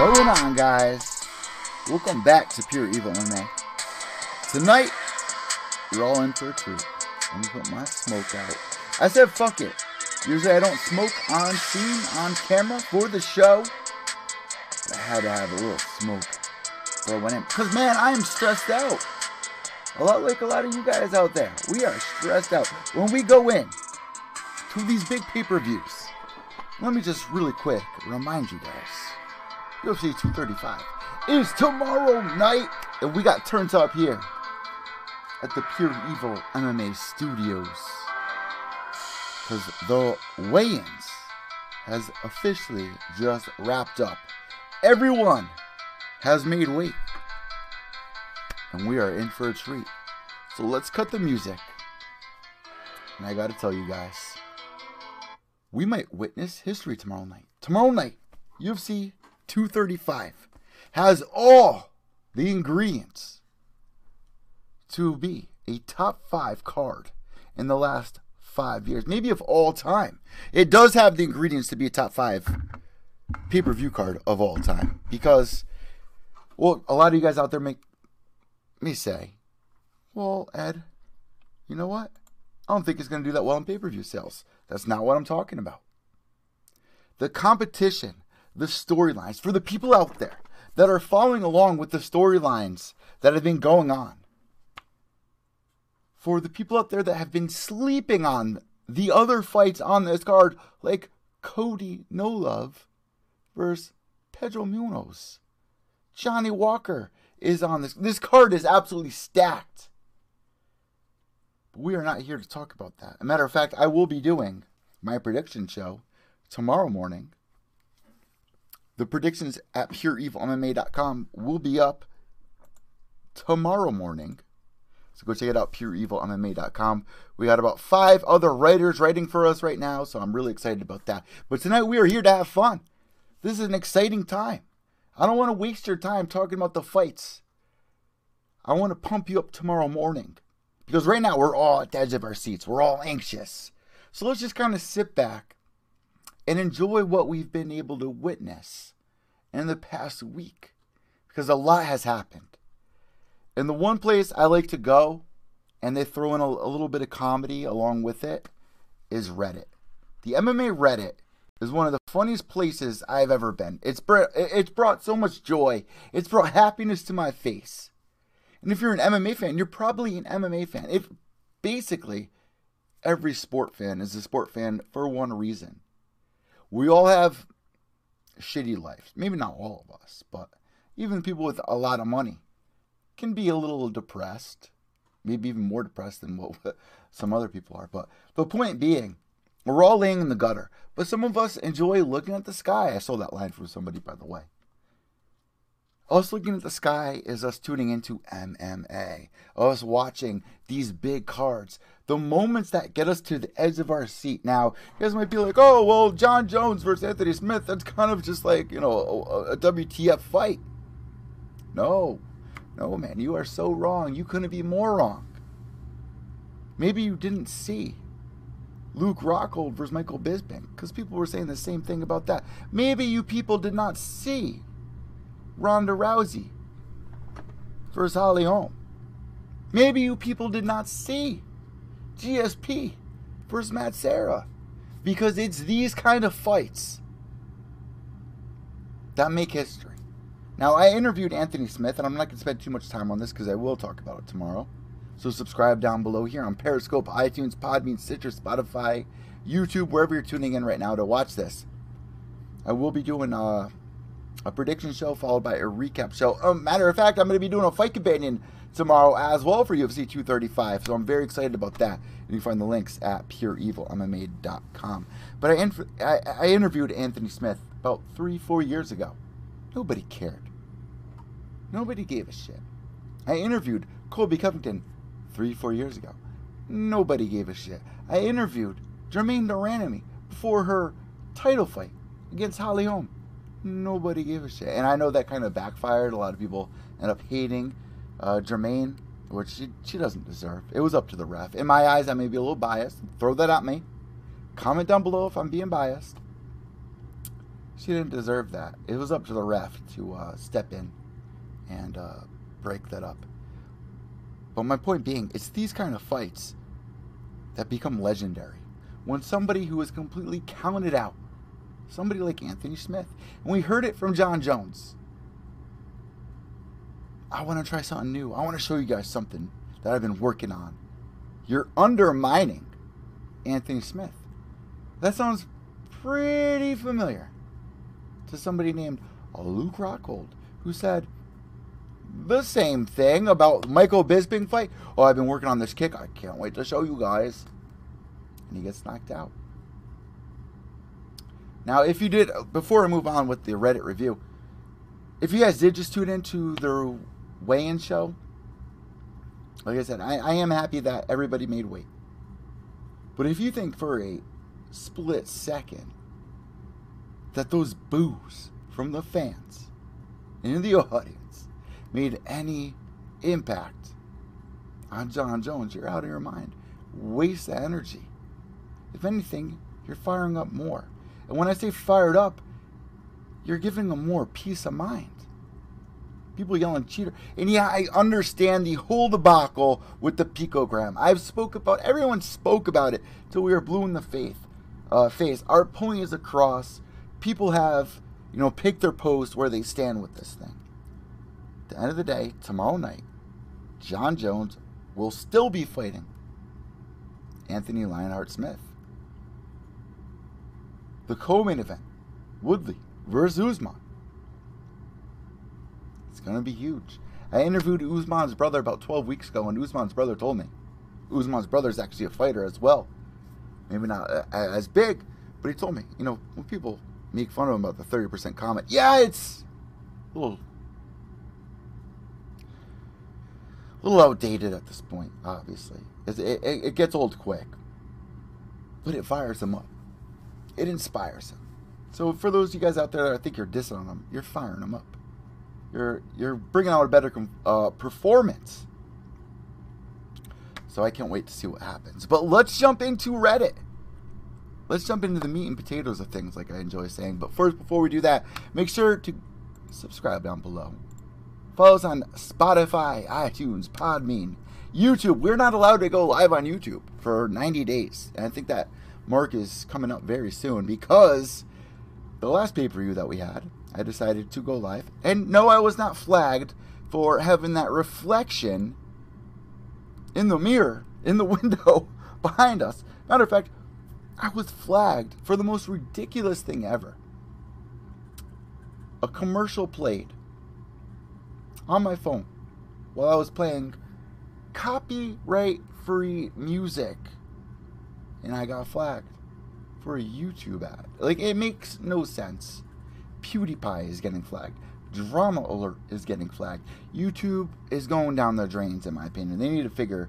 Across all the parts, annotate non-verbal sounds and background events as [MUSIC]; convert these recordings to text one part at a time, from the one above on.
Going on, guys? Welcome back to Pure Evil MMA. Tonight, we're all in for a treat. Let me put my smoke out. I said, fuck it. Usually I don't smoke on scene, on camera for the show. But I had to have a little smoke before I went in. Because, man, I am stressed out. A lot like a lot of you guys out there. We are stressed out. When we go in to these big pay-per-views, let me just really quick remind you guys. UFC 235 is tomorrow night, and we got turns up here at the Pure Evil MMA Studios. Because the weigh-ins has officially just wrapped up. Everyone has made weight. And we are in for a treat. So let's cut the music. And I gotta tell you guys, we might witness history tomorrow night. Tomorrow night, UFC 235 has all the ingredients to be a top five card in the last five years, maybe of all time. It does have the ingredients to be a top five pay per view card of all time because, well, a lot of you guys out there make me say, well, Ed, you know what? I don't think it's going to do that well in pay per view sales. That's not what I'm talking about. The competition, the storylines, for the people out there that are following along with the storylines that have been going on, for the people out there that have been sleeping on the other fights on this card, like Cody No Love versus Pedro Munoz. Johnny Walker is on this. This card is absolutely stacked. But we are not here to talk about that. A matter of fact, I will be doing my prediction show tomorrow morning. The predictions at pureevilmma.com will be up tomorrow morning. So go check it out, pureevilmma.com. We got about five other writers writing for us right now, so I'm really excited about that. But tonight we are here to have fun. This is an exciting time. I don't want to waste your time talking about the fights. I want to pump you up tomorrow morning. Because right now we're all at the edge of our seats. We're all anxious. So let's just kind of sit back and enjoy what we've been able to witness in the past week. Because a lot has happened. And the one place I like to go, and they throw in a, a little bit of comedy along with it, is Reddit. The MMA Reddit is one of the funniest places I've ever been. It's brought, it's brought so much joy. It's brought happiness to my face. And if you're an MMA fan, you're probably an MMA fan. If basically every sport fan is a sport fan for one reason. We all have shitty lives. Maybe not all of us, but even people with a lot of money can be a little depressed. Maybe even more depressed than what [LAUGHS] some other people are. But the point being, we're all laying in the gutter. But some of us enjoy looking at the sky. I saw that line from somebody, by the way. Us looking at the sky is us tuning into MMA. Us watching these big cards. The moments that get us to the edge of our seat. Now, you guys might be like, oh, well, Jon Jones versus Anthony Smith, that's kind of just like, you know, a, a WTF fight. No. No, man, you are so wrong. You couldn't be more wrong. Maybe you didn't see Luke Rockhold versus Michael Bisping because people were saying the same thing about that. Maybe you people did not see Ronda Rousey versus Holly Holm. Maybe you people did not see GSP versus Matt Serra because it's these kind of fights that make history. Now, I interviewed Anthony Smith, and I'm not going to spend too much time on this because I will talk about it tomorrow. So subscribe down below here on Periscope, iTunes, Podbean, Stitcher, Spotify, YouTube, wherever you're tuning in right now to watch this. I will be doing a, a prediction show followed by a recap show. Um, matter of fact, I'm going to be doing a fight companion tomorrow as well for UFC 235. So I'm very excited about that. You can find the links at pureevilmma.com. But I, inf- I, I interviewed Anthony Smith about three, four years ago. Nobody cared. Nobody gave a shit. I interviewed Colby Covington three, four years ago. Nobody gave a shit. I interviewed Germaine de Randamie before her title fight against Holly Holm. Nobody gave a shit. And I know that kind of backfired. A lot of people end up hating uh, Germaine, which she, she doesn't deserve. It was up to the ref. In my eyes, I may be a little biased. Throw that at me. Comment down below if I'm being biased. She didn't deserve that. It was up to the ref to uh, step in and uh, break that up. But my point being, it's these kind of fights that become legendary. When somebody who is completely counted out, somebody like Anthony Smith, and we heard it from Jon Jones. I want to try something new. I want to show you guys something that I've been working on. You're undermining Anthony Smith. That sounds pretty familiar to somebody named Luke Rockhold, who said the same thing about Michael Bisping fight. Oh, I've been working on this kick. I can't wait to show you guys. And he gets knocked out. Now, if you did, before I move on with the Reddit review, if you guys did just tune into the weigh-in show, like I said, I, I am happy that everybody made weight. But if you think for a split second that those boos from the fans in the [LAUGHS] audience made any impact on Jon Jones, you're out of your mind. Waste that energy. If anything, you're firing up more. And when I say fired up, you're giving them more peace of mind. People yelling cheater. And yeah, I understand the whole debacle with the picogram. I've spoke about everyone spoke about it till we were blue in the faith, uh, face. Our point is across. People have, you know, picked their post where they stand with this thing. At the end of the day, tomorrow night, Jon Jones will still be fighting Anthony Lionheart Smith. The co-main event, Woodley versus Usman. It's gonna be huge. I interviewed Usman's brother about 12 weeks ago, and Usman's brother told me Usman's brother is actually a fighter as well. Maybe not uh, as big, but he told me, you know, when people make fun of him about the 30% comment, yeah, it's a little, a little outdated at this point, obviously. It, it, it gets old quick, but it fires him up. It inspires him. So for those of you guys out there that I think you're dissing on him, you're firing him up. You're you're bringing out a better uh, performance. So I can't wait to see what happens. But let's jump into Reddit. Let's jump into the meat and potatoes of things, like I enjoy saying. But first, before we do that, make sure to subscribe down below. Follow us on Spotify, iTunes, Podbean, YouTube. We're not allowed to go live on YouTube for 90 days. And I think that mark is coming up very soon because the last pay per view that we had, I decided to go live. And no, I was not flagged for having that reflection in the mirror, in the [LAUGHS] window behind us. Matter of fact, I was flagged for the most ridiculous thing ever. A commercial played on my phone while I was playing copyright free music. And I got flagged for a YouTube ad. Like, it makes no sense. PewDiePie is getting flagged. Drama Alert is getting flagged. YouTube is going down the drains, in my opinion. They need to figure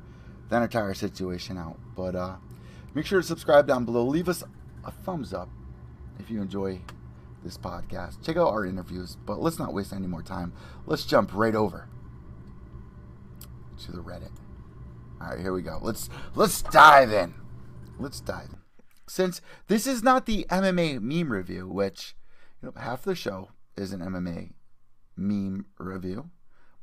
that entire situation out. But uh, make sure to subscribe down below. Leave us a thumbs up if you enjoy this podcast. Check out our interviews, but let's not waste any more time. Let's jump right over to the Reddit. All right, here we go. Let's let's dive in. Let's dive in. Since this is not the MMA meme review, which you know half the show is an MMA meme review.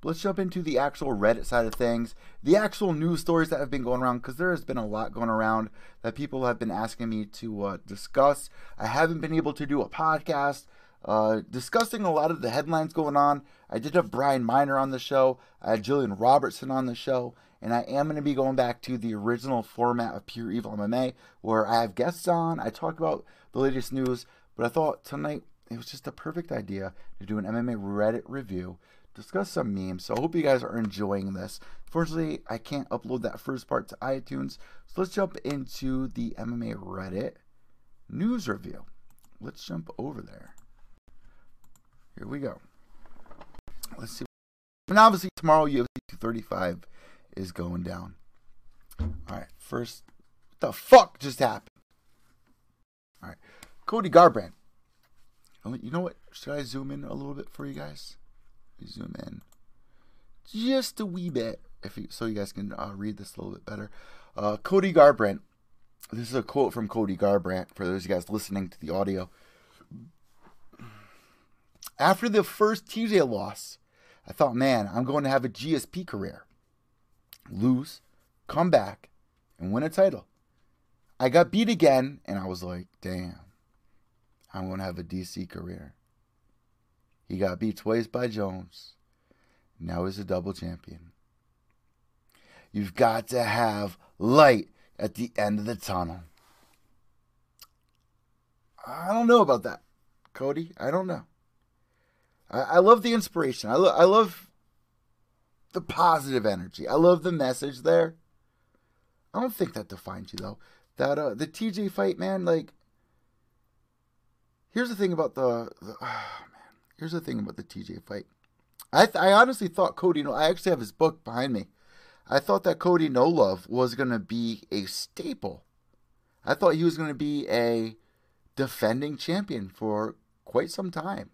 But let's jump into the actual Reddit side of things, the actual news stories that have been going around, because there has been a lot going around that people have been asking me to uh, discuss. I haven't been able to do a podcast uh, discussing a lot of the headlines going on. I did have Brian Miner on the show, I had Jillian Robertson on the show, and I am going to be going back to the original format of Pure Evil MMA, where I have guests on, I talk about the latest news, but I thought tonight it was just a perfect idea to do an MMA Reddit review, discuss some memes. So I hope you guys are enjoying this. Fortunately, I can't upload that first part to iTunes, so let's jump into the MMA Reddit news review. Let's jump over there. Here we go. Let's see. And obviously, tomorrow UFC 235 is going down. All right, first, what the fuck just happened? All right, Cody Garbrandt. You know what? Should I zoom in a little bit for you guys? Zoom in just a wee bit, if you, so you guys can uh, read this a little bit better. Uh, Cody Garbrandt. This is a quote from Cody Garbrandt for those of you guys listening to the audio. After the first TJ loss, I thought, man, I'm going to have a GSP career. Lose, come back, and win a title. I got beat again, and I was like, damn, I'm going to have a DC career. He got beat twice by Jones. Now he's a double champion. You've got to have light at the end of the tunnel. I don't know about that, Cody. I don't know. I, I love the inspiration. I, lo- I love the positive energy. I love the message there. I don't think that defines you though. That uh, the TJ fight, man. Like, here's the thing about the, the oh, [SIGHS] man. Here's the thing about the TJ fight. I th- I honestly thought Cody. No, I actually have his book behind me. I thought that Cody No Love was gonna be a staple. I thought he was gonna be a defending champion for quite some time.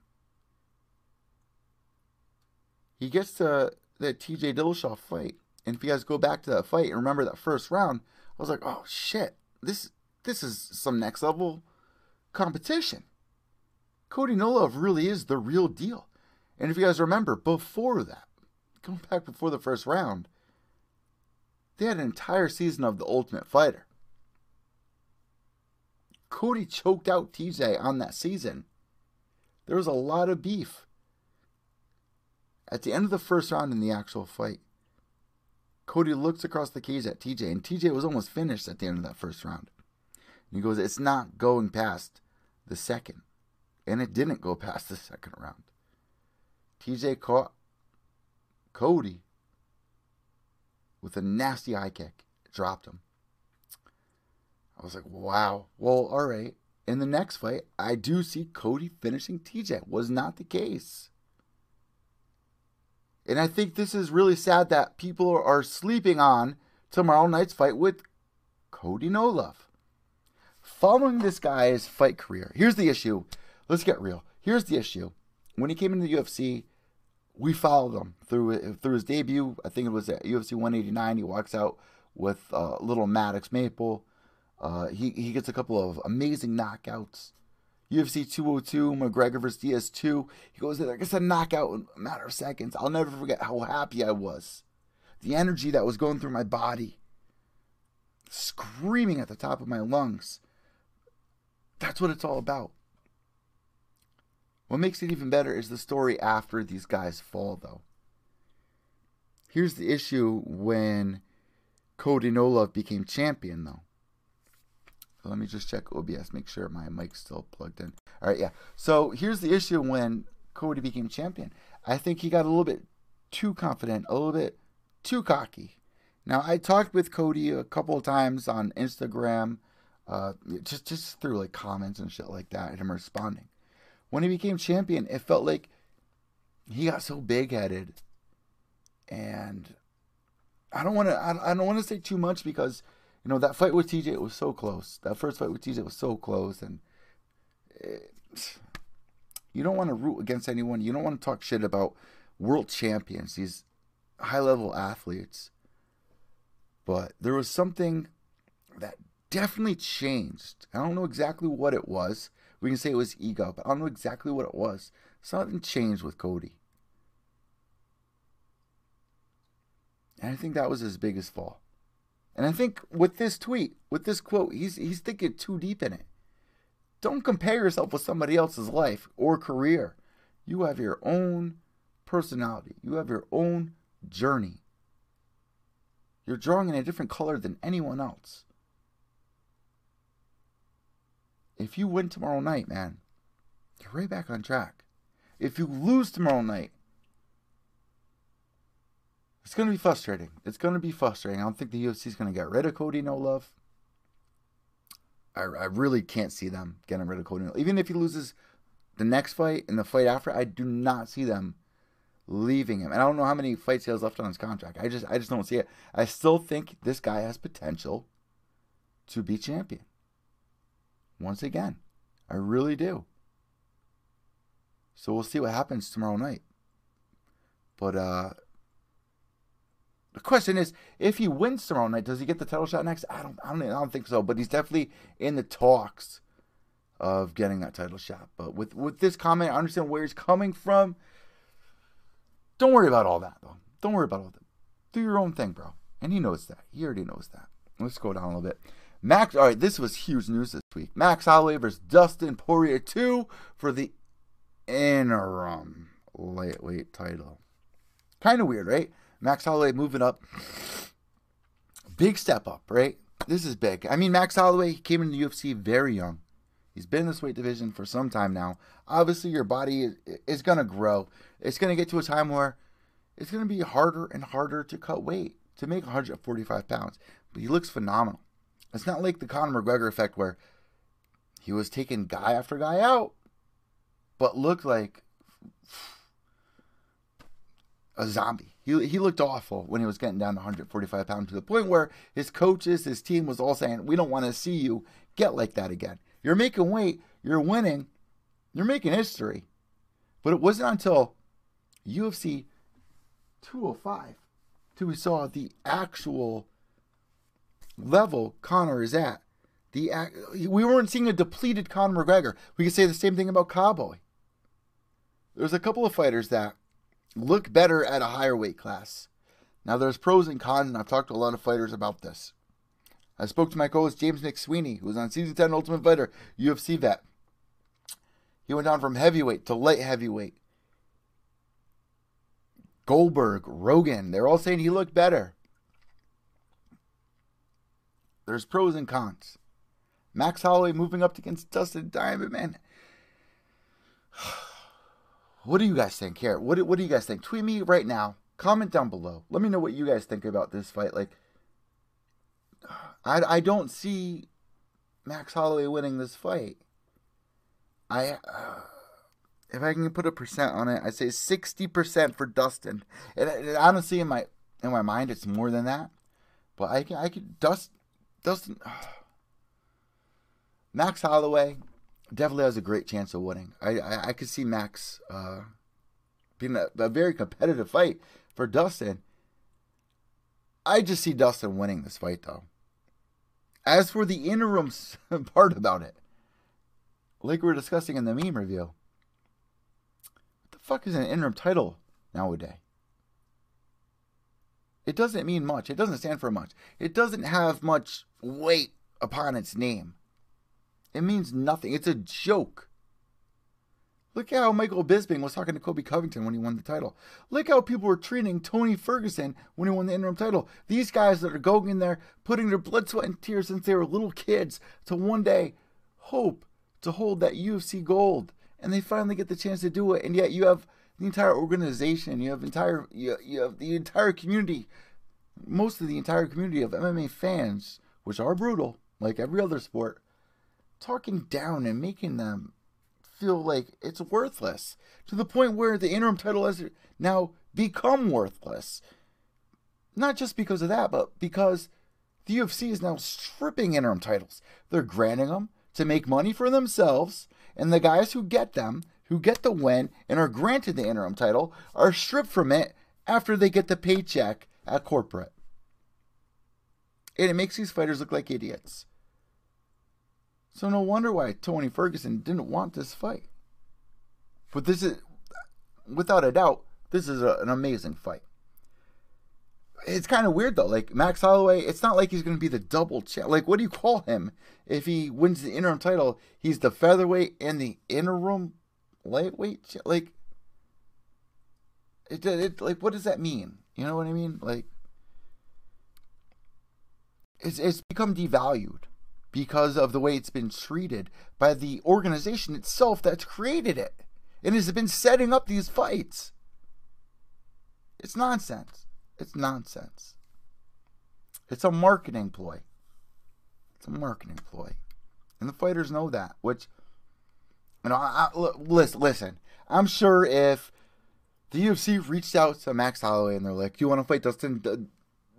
He gets to the TJ Dillashaw fight. And if you guys go back to that fight and remember that first round, I was like, oh shit, this this is some next level competition. Cody No Love really is the real deal. And if you guys remember, before that, going back before the first round, they had an entire season of The Ultimate Fighter. Cody choked out TJ on that season. There was a lot of beef. At the end of the first round in the actual fight, Cody looks across the cage at TJ, and TJ was almost finished at the end of that first round. And he goes, It's not going past the second. And it didn't go past the second round. TJ caught Cody with a nasty high kick, dropped him. I was like, wow. Well, all right. In the next fight, I do see Cody finishing TJ. Was not the case. And I think this is really sad that people are sleeping on tomorrow night's fight with Cody No Following this guy's fight career, here's the issue. Let's get real. Here's the issue. When he came into the UFC, we followed him through through his debut. I think it was at UFC 189. He walks out with uh, little Maddox Maple. Uh, he he gets a couple of amazing knockouts. UFC 202, McGregor vs. Diaz 2. He goes in there, gets a knockout in a matter of seconds. I'll never forget how happy I was. The energy that was going through my body, screaming at the top of my lungs. That's what it's all about. What makes it even better is the story after these guys fall, though. Here's the issue when Cody No Love became champion, though. Let me just check OBS, make sure my mic's still plugged in. All right, yeah. So here's the issue when Cody became champion. I think he got a little bit too confident, a little bit too cocky. Now I talked with Cody a couple of times on Instagram, uh, just just through like comments and shit like that, and him responding. When he became champion, it felt like he got so big headed, and I don't want to I, I don't want to say too much because you know that fight with TJ it was so close. That first fight with TJ was so close, and it, you don't want to root against anyone. You don't want to talk shit about world champions, these high level athletes. But there was something that definitely changed. I don't know exactly what it was. We can say it was ego, but I don't know exactly what it was. Something changed with Cody. And I think that was his biggest fall. And I think with this tweet, with this quote, he's he's thinking too deep in it. Don't compare yourself with somebody else's life or career. You have your own personality. You have your own journey. You're drawing in a different color than anyone else. If you win tomorrow night, man, you're right back on track. If you lose tomorrow night, it's going to be frustrating. It's going to be frustrating. I don't think the UFC is going to get rid of Cody No Love. I, I really can't see them getting rid of Cody. Even if he loses the next fight and the fight after, I do not see them leaving him. And I don't know how many fights he has left on his contract. I just I just don't see it. I still think this guy has potential to be champion. Once again, I really do. So we'll see what happens tomorrow night. But uh the question is, if he wins tomorrow night, does he get the title shot next? I don't, I don't, I don't think so. But he's definitely in the talks of getting that title shot. But with with this comment, I understand where he's coming from. Don't worry about all that though. Don't worry about all that. Do your own thing, bro. And he knows that. He already knows that. Let's go down a little bit. Max, all right, this was huge news this week. Max Holloway versus Dustin Poirier 2 for the interim lightweight title. Kind of weird, right? Max Holloway moving up. Big step up, right? This is big. I mean, Max Holloway he came into the UFC very young. He's been in this weight division for some time now. Obviously, your body is, is going to grow. It's going to get to a time where it's going to be harder and harder to cut weight, to make 145 pounds. But he looks phenomenal. It's not like the Conor McGregor effect where he was taking guy after guy out, but looked like a zombie. He, he looked awful when he was getting down to 145 pounds to the point where his coaches, his team was all saying, We don't want to see you get like that again. You're making weight, you're winning, you're making history. But it wasn't until UFC 205 till we saw the actual level Conor is at. The we weren't seeing a depleted Conor McGregor. We could say the same thing about Cowboy. There's a couple of fighters that look better at a higher weight class. Now there's pros and cons, and I've talked to a lot of fighters about this. I spoke to my co-host James McSweeney, who was on season 10 Ultimate Fighter, UFC vet. He went down from heavyweight to light heavyweight. Goldberg, Rogan, they're all saying he looked better. There's pros and cons. Max Holloway moving up against Dustin Diamond, man. What do you guys think here? What do, what do you guys think? Tweet me right now. Comment down below. Let me know what you guys think about this fight. Like, I, I don't see Max Holloway winning this fight. I uh, if I can put a percent on it, I say sixty percent for Dustin. And, and, honestly, in my in my mind, it's more than that. But I can I could Dust Dustin uh, [SIGHS] Max Holloway definitely has a great chance of winning. I I, I could see Max uh, being a, a very competitive fight for Dustin. I just see Dustin winning this fight though. As for the interim [LAUGHS] part about it, like we were discussing in the meme review, what the fuck is an interim title nowadays? It doesn't mean much. It doesn't stand for much. It doesn't have much weight upon its name. It means nothing. It's a joke. Look how Michael Bisping was talking to Colby Covington when he won the title. Look how people were treating Tony Ferguson when he won the interim title. These guys that are going in there, putting their blood, sweat, and tears since they were little kids to one day hope to hold that UFC gold. And they finally get the chance to do it. And yet you have the entire organization, you have entire you, you have the entire community, most of the entire community of MMA fans, which are brutal, like every other sport, talking down and making them feel like it's worthless to the point where the interim title has now become worthless. Not just because of that, but because the UFC is now stripping interim titles. They're granting them to make money for themselves, and the guys who get them, who get the win and are granted the interim title, are stripped from it after they get the paycheck at corporate. And it makes these fighters look like idiots. So no wonder why Tony Ferguson didn't want this fight. But this is, without a doubt, this is a, an amazing fight. It's kind of weird though. Like Max Holloway, it's not like he's going to be the double champ. Like, what do you call him if he wins the interim title? He's the featherweight and the interim lightweight. Like, it, it like what does that mean? You know what I mean? Like, it's it's become devalued because of the way it's been treated by the organization itself that's created it and has been setting up these fights. It's nonsense. It's nonsense. It's a marketing ploy. It's a marketing ploy. And the fighters know that, which, you know, I, I, listen, listen, I'm sure if the UFC reached out to Max Holloway and they're like, you want to fight Dustin uh,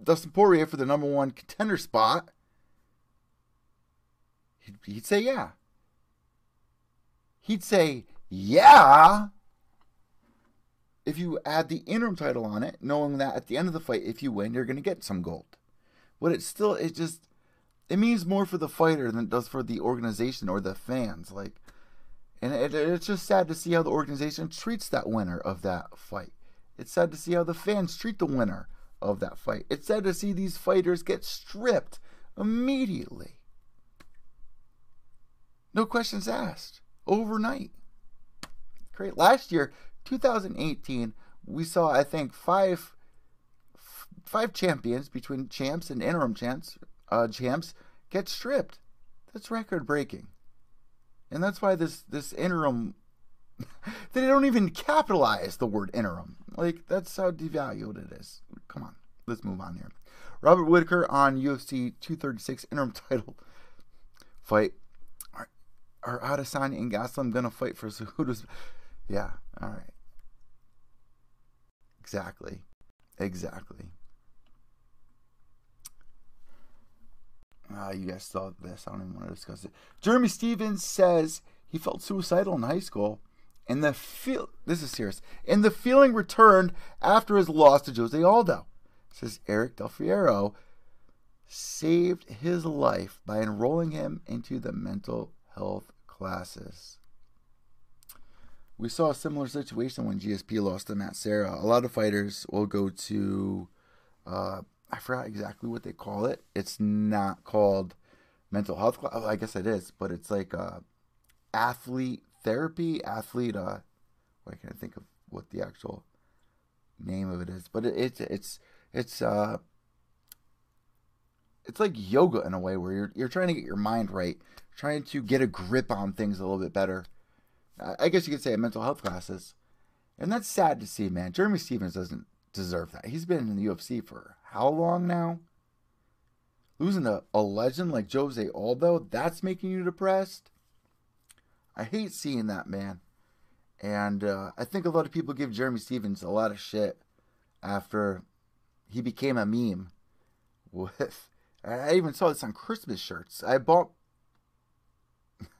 Dustin Poirier for the number one contender spot?" He'd, he'd say, yeah. He'd say, yeah, if you add the interim title on it, knowing that at the end of the fight, if you win, you're going to get some gold. But it's still, it just, it means more for the fighter than it does for the organization or the fans. Like, and it, it's just sad to see how the organization treats that winner of that fight. It's sad to see how the fans treat the winner of that fight. It's sad to see these fighters get stripped immediately. No questions asked. Overnight. Great. Last year, 2018, we saw I think five five champions between champs and interim champs uh, champs get stripped. That's record breaking. And that's why this this interim [LAUGHS] they don't even capitalize the word interim. Like that's how devalued it is. Come on, let's move on here. Robert Whitaker on UFC 236 interim [LAUGHS] title fight. Are, Adesanya and Gastelum gonna fight for Cejudo's? Yeah, all right. Exactly, exactly. Ah, you guys saw this. I don't even want to discuss it. Jeremy Stephens says he felt suicidal in high school, and the feel this is serious, and the feeling returned after his loss to Jose Aldo. Says Eric Del Fierro saved his life by enrolling him into the mental health classes. We saw a similar situation when GSP lost to Matt Serra. A lot of fighters will go to uh, I forgot exactly what they call it. It's not called mental health. Class. I guess it is, but it's like uh, athlete therapy, athlete. Uh, what can I think of what the actual name of it is? But it, it's it's it's uh, it's like yoga in a way where you're you're trying to get your mind right, trying to get a grip on things a little bit better. I guess you could say mental health classes, and that's sad to see, man. Jeremy Stephens doesn't deserve that. He's been in the UFC for how long now? Losing a, a legend like Jose Aldo, that's making you depressed? I hate seeing that, man. And uh, I think a lot of people give Jeremy Stephens a lot of shit after he became a meme. [LAUGHS] With I even saw this on Christmas shirts. I bought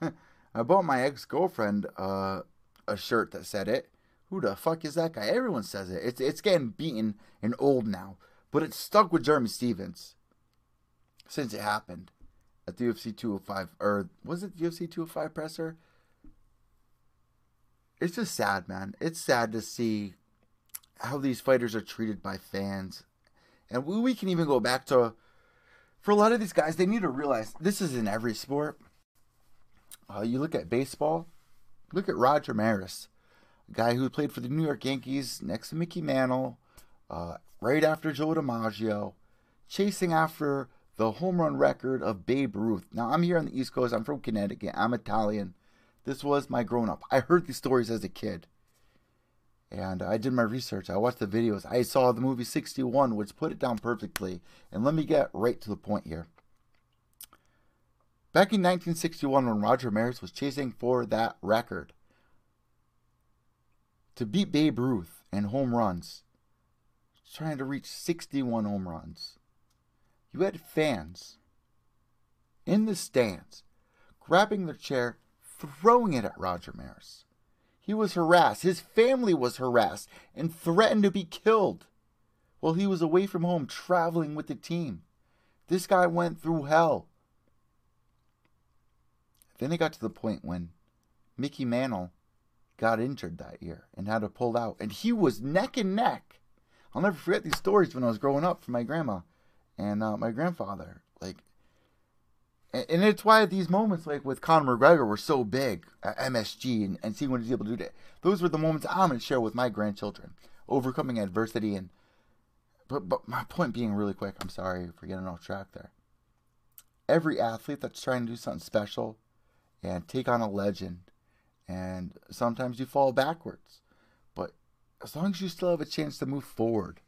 [LAUGHS] I bought my ex girlfriend uh, a shirt that said it, who the fuck is that guy? Everyone says it. It's it's getting beaten and old now, but it's stuck with Jeremy Stephens since it happened at the UFC 205 or was it UFC 205 presser? It's just sad, man. It's sad to see how these fighters are treated by fans, and we, we can even go back to for a lot of these guys. They need to realize this is in every sport. Uh, you look at baseball. Look at Roger Maris a guy who played for the New York Yankees next to Mickey Mantle, uh, right after Joe DiMaggio, chasing after the home run record of Babe Ruth. Now, I'm here on the East Coast. I'm from Connecticut. I'm Italian. This was my grown up. I heard these stories as a kid. And I did my research. I watched the videos. I saw the movie 61, which put it down perfectly. And let me get right to the point here. Back in 1961, when Roger Maris was chasing for that record, to beat Babe Ruth in home runs, trying to reach 61 home runs. You had fans in the stands grabbing their chair, throwing it at Roger Maris. He was harassed. His family was harassed and threatened to be killed while he was away from home traveling with the team. This guy went through hell. Then it got to the point when Mickey Mantle got injured that year and had to pull out. And he was neck and neck. I'll never forget these stories when I was growing up from my grandma and uh, my grandfather. Like, and, it's why these moments, like with Conor McGregor, were so big uh, at MSG and, and seeing what he's able to do. That those were the moments I'm going to share with my grandchildren, overcoming adversity and. But but my point being really quick. I'm sorry for getting off track there. Every athlete that's trying to do something special and take on a legend and sometimes you fall backwards. But as long as you still have a chance to move forward,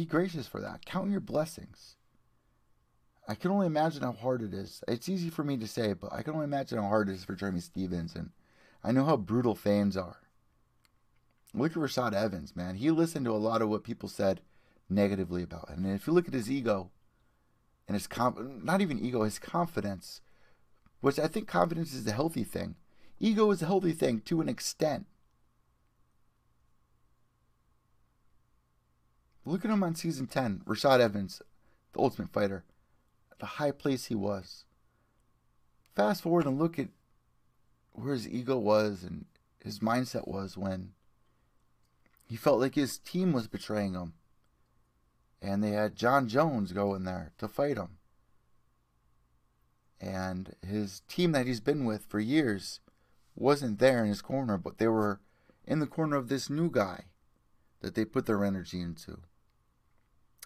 be gracious for that. Count your blessings. I can only imagine how hard it is. It's easy for me to say, but I can only imagine how hard it is for Jeremy Stephens, and I know how brutal fans are. Look at Rashad Evans, man. He listened to a lot of what people said negatively about him. And if you look at his ego, and his comp not even ego, his confidence, which I think confidence is a healthy thing. Ego is a healthy thing to an extent. Look at him on season 10, Rashad Evans, the Ultimate Fighter, the high place he was. Fast forward and look at where his ego was and his mindset was when he felt like his team was betraying him. And they had Jon Jones go in there to fight him. And his team that he's been with for years wasn't there in his corner, but they were in the corner of this new guy that they put their energy into.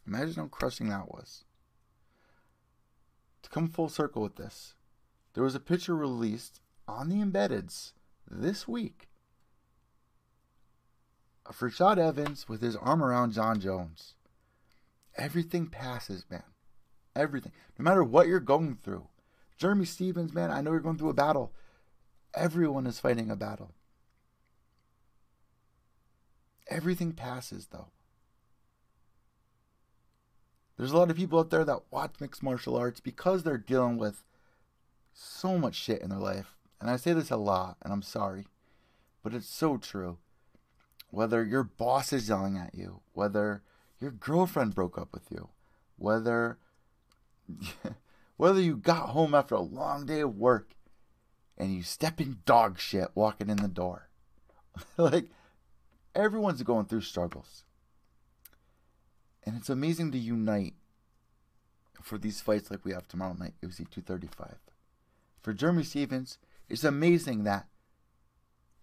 Imagine how crushing that was. To come full circle with this, there was a picture released on the embeddeds this week of Rashad Evans with his arm around Jon Jones. Everything passes, man. Everything. No matter what you're going through. Jeremy Stephens, man, I know you're going through a battle. Everyone is fighting a battle. Everything passes, though. There's a lot of people out there that watch mixed martial arts because they're dealing with so much shit in their life. And I say this a lot, and I'm sorry, but it's so true. Whether your boss is yelling at you, whether your girlfriend broke up with you, whether [LAUGHS] whether you got home after a long day of work and you step in dog shit walking in the door. [LAUGHS] like everyone's going through struggles. And it's amazing to unite for these fights like we have tomorrow night, UFC 235. For Jeremy Stephens, it's amazing that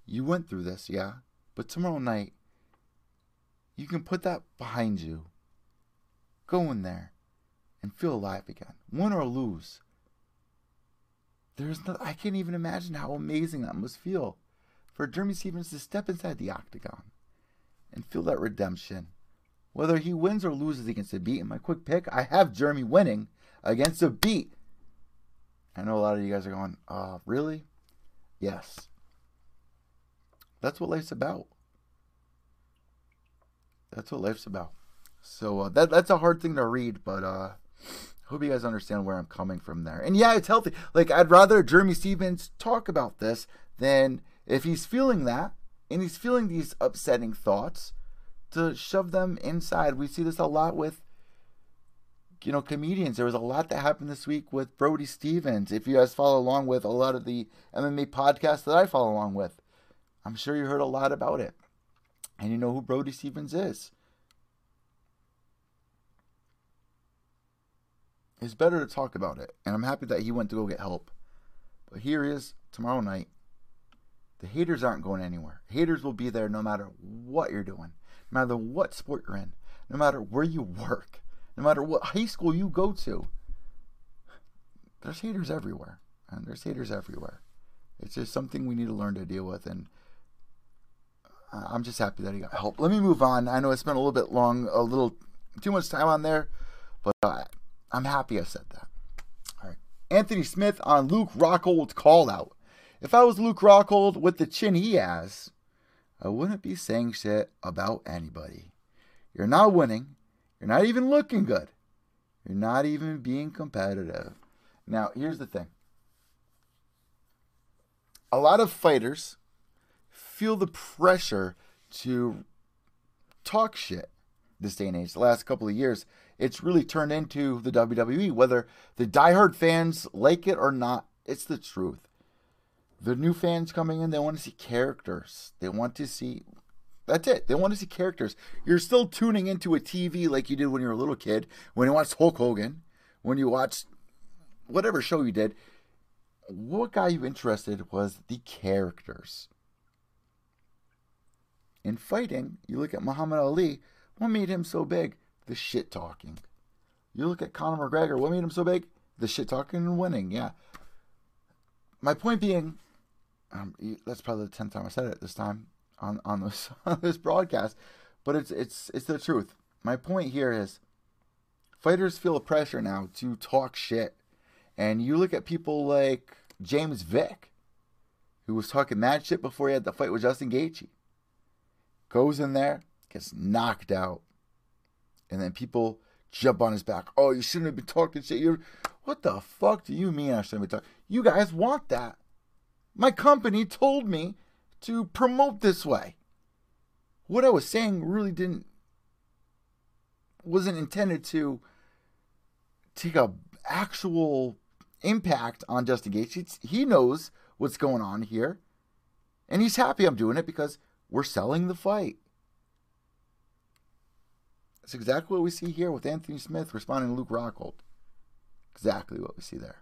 you went through this, yeah, but tomorrow night, you can put that behind you. Go in there and feel alive again. Win or lose. There's no, I can't even imagine how amazing that must feel for Jeremy Stephens to step inside the octagon and feel that redemption. Whether he wins or loses against Zabit, in my quick pick, I have Jeremy winning against Zabit. I know a lot of you guys are going, uh, really? Yes. That's what life's about. That's what life's about. So uh, that that's a hard thing to read, but uh, hope you guys understand where I'm coming from there. And yeah, it's healthy. Like I'd rather Jeremy Stephens talk about this than if he's feeling that and he's feeling these upsetting thoughts to shove them inside. We see this a lot with you know comedians. There was a lot that happened this week with Brody Stevens. If you guys follow along with a lot of the MMA podcasts that I follow along with, I'm sure you heard a lot about it. And you know who Brody Stevens is. It's better to talk about it. And I'm happy that he went to go get help. But here he is tomorrow night. The haters aren't going anywhere. Haters will be there no matter what you're doing no matter what sport you're in, no matter where you work, no matter what high school you go to. There's haters everywhere, and there's haters everywhere. It's just something we need to learn to deal with, and I'm just happy that he got help. Let me move on. I know I spent a little bit long, a little too much time on there, but uh, I'm happy I said that. All right, Anthony Smith on Luke Rockhold's call out. If I was Luke Rockhold with the chin he has, I wouldn't be saying shit about anybody. You're not winning. You're not even looking good. You're not even being competitive. Now, here's the thing a lot of fighters feel the pressure to talk shit this day and age. The last couple of years, it's really turned into the WWE. Whether the diehard fans like it or not, it's the truth the new fans coming in, they want to see characters. They want to see. That's it. They want to see characters. You're still tuning into a TV like you did when you were a little kid, when you watched Hulk Hogan, when you watched whatever show you did. What got you interested was the characters. In fighting, you look at Muhammad Ali. What made him so big? The shit talking. You look at Conor McGregor. What made him so big? The shit talking and winning. Yeah. My point being, um, that's probably the tenth time I said it this time on on this [LAUGHS] on this broadcast, but it's it's it's the truth. My point here is, fighters feel a pressure now to talk shit, and you look at people like James Vick, who was talking mad shit before he had the fight with Justin Gaethje. Goes in there, gets knocked out, and then people jump on his back. Oh, you shouldn't have been talking shit. You're, what the fuck do you mean I shouldn't be talking? You guys want that. My company told me to promote this way. What I was saying really didn't wasn't intended to take a actual impact on Justin Gaethje. He knows what's going on here, and he's happy I'm doing it because we're selling the fight. That's exactly what we see here with Anthony Smith responding to Luke Rockhold. Exactly what we see there.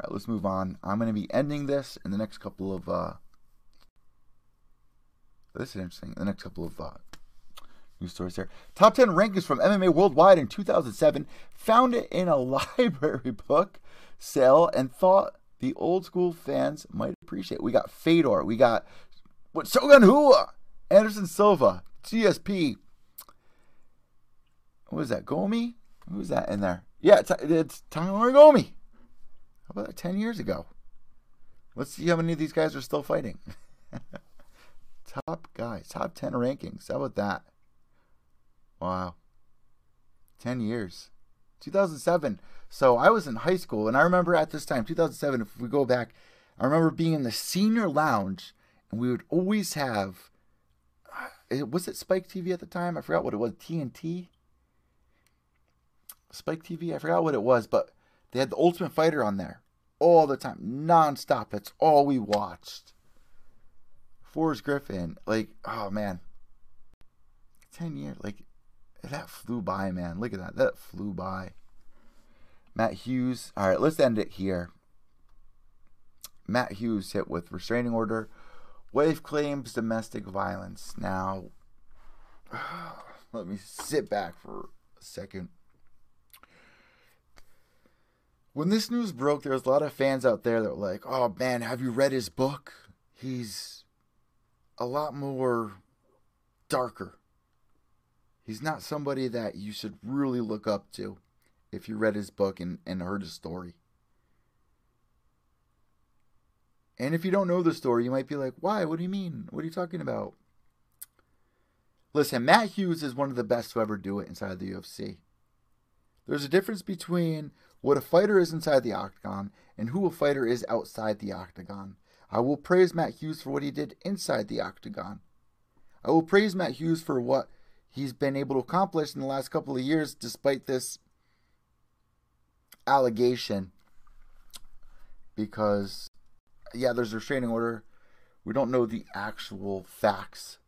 All right, let's move on. I'm going to be ending this in the next couple of. Uh, this is interesting. The next couple of uh, news stories here. Top 10 rankings from MMA Worldwide in 2007. Found it in a [LAUGHS] library book sale and thought the old school fans might appreciate. We got Fedor. We got what Shogun Rua, Anderson Silva, GSP. What was that? Gomi? Who's that in there? Yeah, it's, it's Tyler Gomi. How about 10 years ago? Let's see how many of these guys are still fighting. [LAUGHS] top guys, top 10 rankings. How about that? Wow. 10 years. 2007. So I was in high school, and I remember at this time, 2007, if we go back, I remember being in the senior lounge, and we would always have, uh, was it Spike TV at the time? I forgot what it was, TNT? Spike TV? I forgot what it was, but they had the Ultimate Fighter on there all the time, nonstop. That's all we watched. Forrest Griffin, like, oh man, 10 years, like, that flew by, man. Look at that. That flew by. Matt Hughes. All right, let's end it here. Matt Hughes hit with restraining order. Wife claims domestic violence. Now, [SIGHS] let me sit back for a second. When this news broke, there was a lot of fans out there that were like, "Oh man, have you read his book? He's a lot more darker. He's not somebody that you should really look up to if you read his book and, and heard his story. And if you don't know the story, you might be like, why? What do you mean? What are you talking about? Listen, Matt Hughes is one of the best to ever do it inside the UFC. There's a difference between what a fighter is inside the octagon and who a fighter is outside the octagon. I will praise Matt Hughes for what he did inside the octagon. I will praise Matt Hughes for what he's been able to accomplish in the last couple of years despite this allegation. Because, yeah, there's a restraining order. We don't know the actual facts.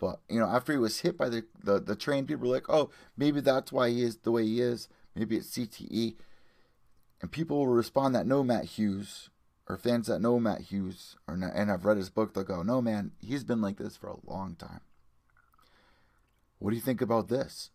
But, you know, after he was hit by the, the, the train, people were like, oh, maybe that's why he is the way he is. Maybe it's CTE. And people will respond that know Matt Hughes, or fans that know Matt Hughes, or not, and have read his book, they'll go, no, man, he's been like this for a long time. What do you think about this?